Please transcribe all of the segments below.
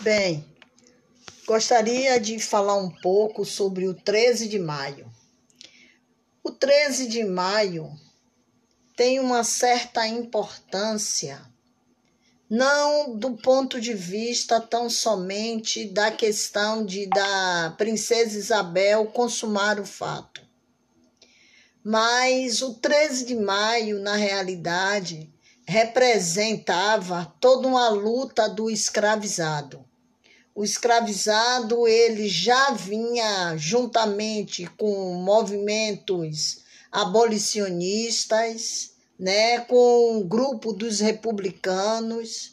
Bem, gostaria de falar um pouco sobre o 13 de maio. O 13 de maio tem uma certa importância, não do ponto de vista tão somente da questão de da princesa Isabel consumar o fato. Mas o 13 de maio, na realidade, representava toda uma luta do escravizado. O escravizado ele já vinha juntamente com movimentos abolicionistas, né, com o grupo dos republicanos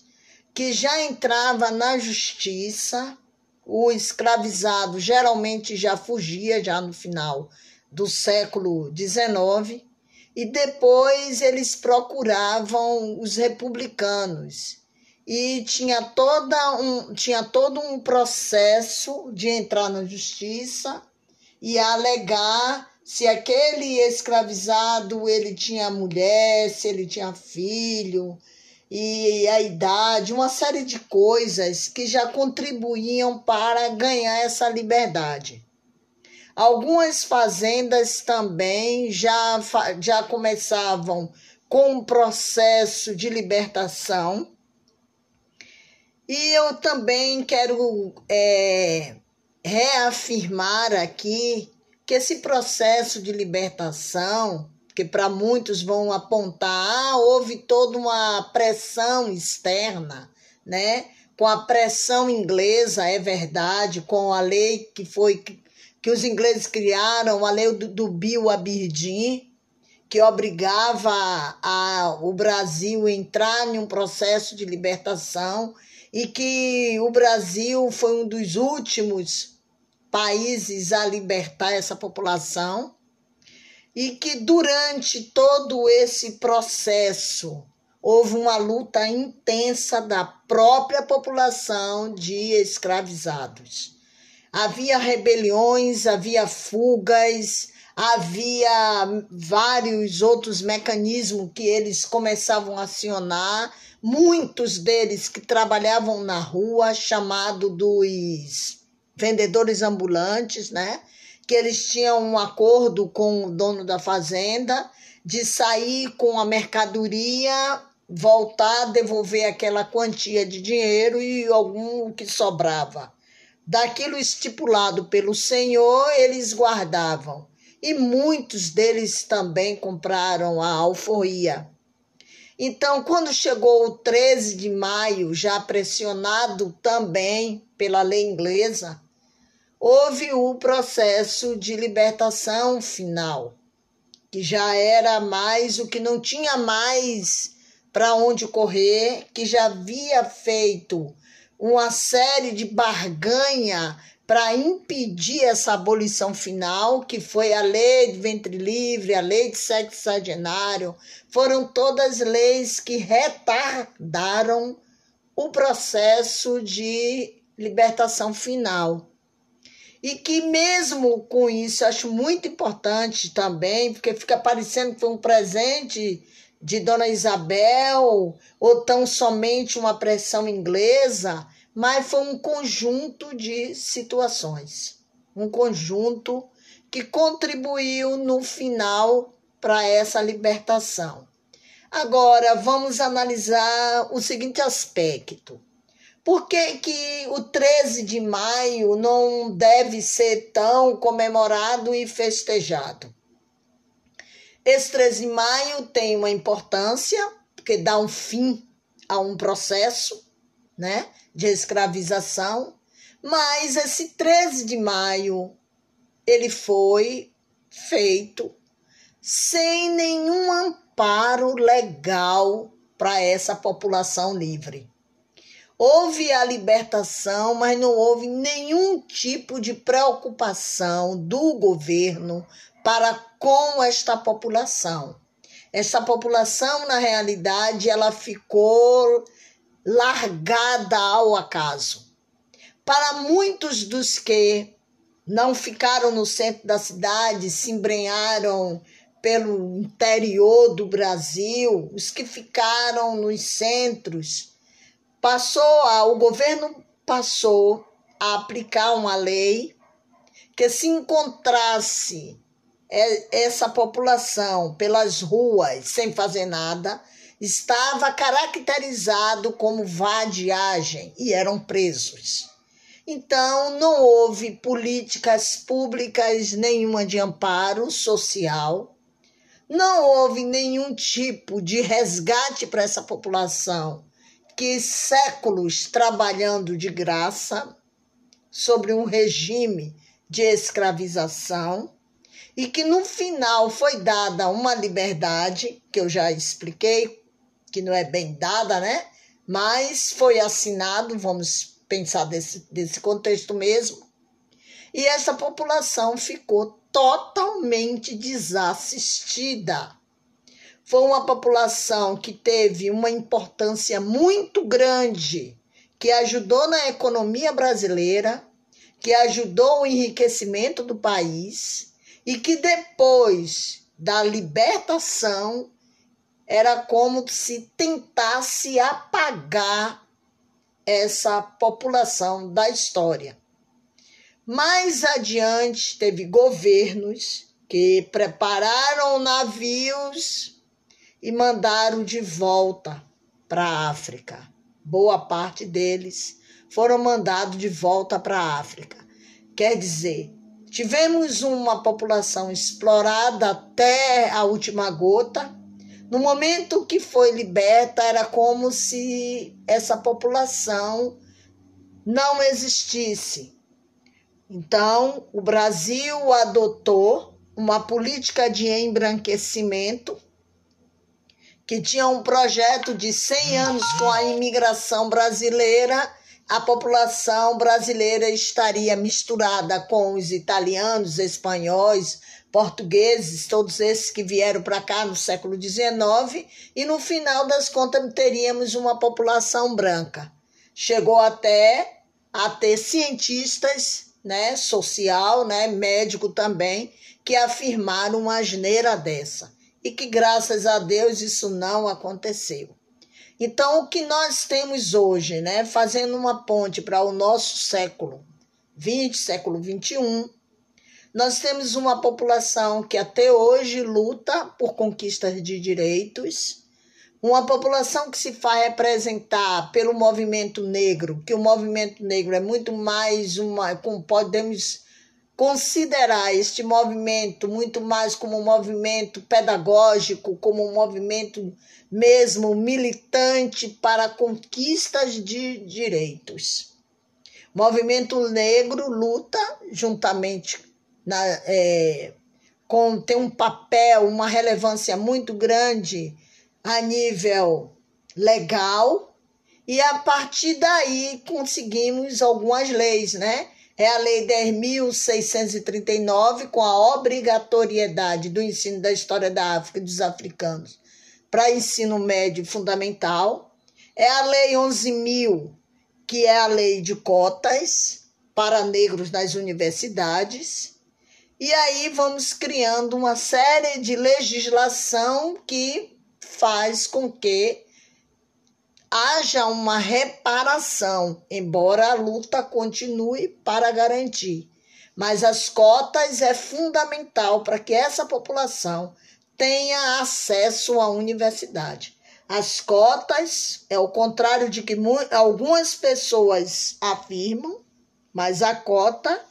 que já entrava na justiça. O escravizado geralmente já fugia já no final do século XIX e depois eles procuravam os republicanos e tinha toda um tinha todo um processo de entrar na justiça e alegar se aquele escravizado ele tinha mulher, se ele tinha filho e a idade, uma série de coisas que já contribuíam para ganhar essa liberdade. Algumas fazendas também já, já começavam com um processo de libertação. E eu também quero é, reafirmar aqui que esse processo de libertação, que para muitos vão apontar, ah, houve toda uma pressão externa, né? Com a pressão inglesa, é verdade, com a lei que foi que os ingleses criaram, a lei do, do Bill Aberdeen, que obrigava a, o Brasil a entrar em um processo de libertação e que o Brasil foi um dos últimos países a libertar essa população e que durante todo esse processo houve uma luta intensa da própria população de escravizados. Havia rebeliões, havia fugas, havia vários outros mecanismos que eles começavam a acionar, muitos deles que trabalhavam na rua, chamado dos vendedores ambulantes, né? Que eles tinham um acordo com o dono da fazenda de sair com a mercadoria, voltar, devolver aquela quantia de dinheiro e algum que sobrava daquilo estipulado pelo Senhor, eles guardavam. E muitos deles também compraram a alforria. Então, quando chegou o 13 de maio, já pressionado também pela lei inglesa, houve o processo de libertação final, que já era mais o que não tinha mais para onde correr, que já havia feito uma série de barganha para impedir essa abolição final, que foi a lei de ventre livre, a lei de sexagenário, foram todas leis que retardaram o processo de libertação final. E que mesmo com isso, acho muito importante também, porque fica parecendo que foi um presente de Dona Isabel, ou tão somente uma pressão inglesa, mas foi um conjunto de situações, um conjunto que contribuiu no final para essa libertação. Agora, vamos analisar o seguinte aspecto. Por que, que o 13 de maio não deve ser tão comemorado e festejado? Esse 13 de maio tem uma importância, porque dá um fim a um processo né, de escravização, mas esse 13 de maio ele foi feito sem nenhum amparo legal para essa população livre. Houve a libertação, mas não houve nenhum tipo de preocupação do governo para com esta população. Essa população, na realidade, ela ficou largada ao acaso. Para muitos dos que não ficaram no centro da cidade, se embrenharam pelo interior do Brasil, os que ficaram nos centros, passou a, o governo passou a aplicar uma lei que se encontrasse essa população pelas ruas sem fazer nada, estava caracterizado como vadiagem e eram presos. Então, não houve políticas públicas nenhuma de amparo social, não houve nenhum tipo de resgate para essa população que séculos trabalhando de graça sobre um regime de escravização e que no final foi dada uma liberdade, que eu já expliquei, que não é bem dada, né? Mas foi assinado, vamos pensar desse, desse contexto mesmo, e essa população ficou totalmente desassistida. Foi uma população que teve uma importância muito grande, que ajudou na economia brasileira, que ajudou o enriquecimento do país e que depois da libertação era como se tentasse apagar essa população da história. Mais adiante, teve governos que prepararam navios e mandaram de volta para a África. Boa parte deles foram mandados de volta para a África. Quer dizer, Tivemos uma população explorada até a última gota. No momento que foi liberta, era como se essa população não existisse. Então, o Brasil adotou uma política de embranquecimento que tinha um projeto de 100 anos com a imigração brasileira a população brasileira estaria misturada com os italianos, espanhóis, portugueses, todos esses que vieram para cá no século XIX, e no final das contas teríamos uma população branca. Chegou até a ter cientistas, né, social, né, médico também, que afirmaram uma asneira dessa. E que graças a Deus isso não aconteceu. Então, o que nós temos hoje, né, fazendo uma ponte para o nosso século 20, século 21, nós temos uma população que até hoje luta por conquistas de direitos, uma população que se faz representar pelo movimento negro, que o movimento negro é muito mais uma, como podemos considerar este movimento muito mais como um movimento pedagógico, como um movimento mesmo militante para conquistas de direitos. O movimento negro luta juntamente na, é, com tem um papel, uma relevância muito grande a nível legal e a partir daí conseguimos algumas leis, né? É a Lei 10.639, com a obrigatoriedade do ensino da história da África e dos africanos para ensino médio fundamental. É a Lei 11.000, que é a lei de cotas para negros nas universidades. E aí vamos criando uma série de legislação que faz com que haja uma reparação, embora a luta continue para garantir. Mas as cotas é fundamental para que essa população tenha acesso à universidade. As cotas é o contrário de que algumas pessoas afirmam, mas a cota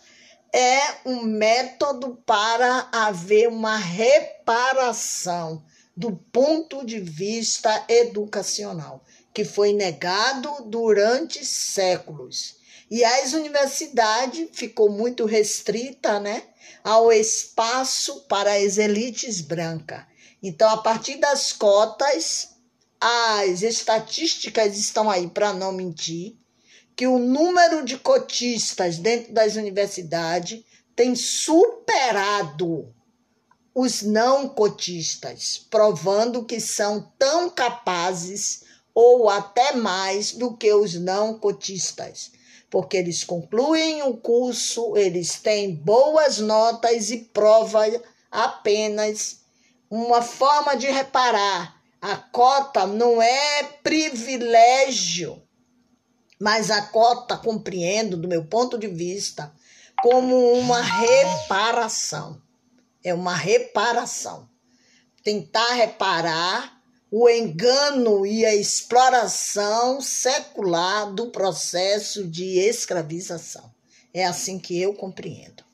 é um método para haver uma reparação do ponto de vista educacional que foi negado durante séculos. E as universidades ficou muito restrita, né, ao espaço para as elites brancas. Então, a partir das cotas, as estatísticas estão aí para não mentir, que o número de cotistas dentro das universidades tem superado os não cotistas, provando que são tão capazes ou até mais do que os não cotistas, porque eles concluem o curso, eles têm boas notas e prova apenas uma forma de reparar. A cota não é privilégio Mas a cota compreendo, do meu ponto de vista, como uma reparação. É uma reparação. Tentar reparar o engano e a exploração secular do processo de escravização. É assim que eu compreendo.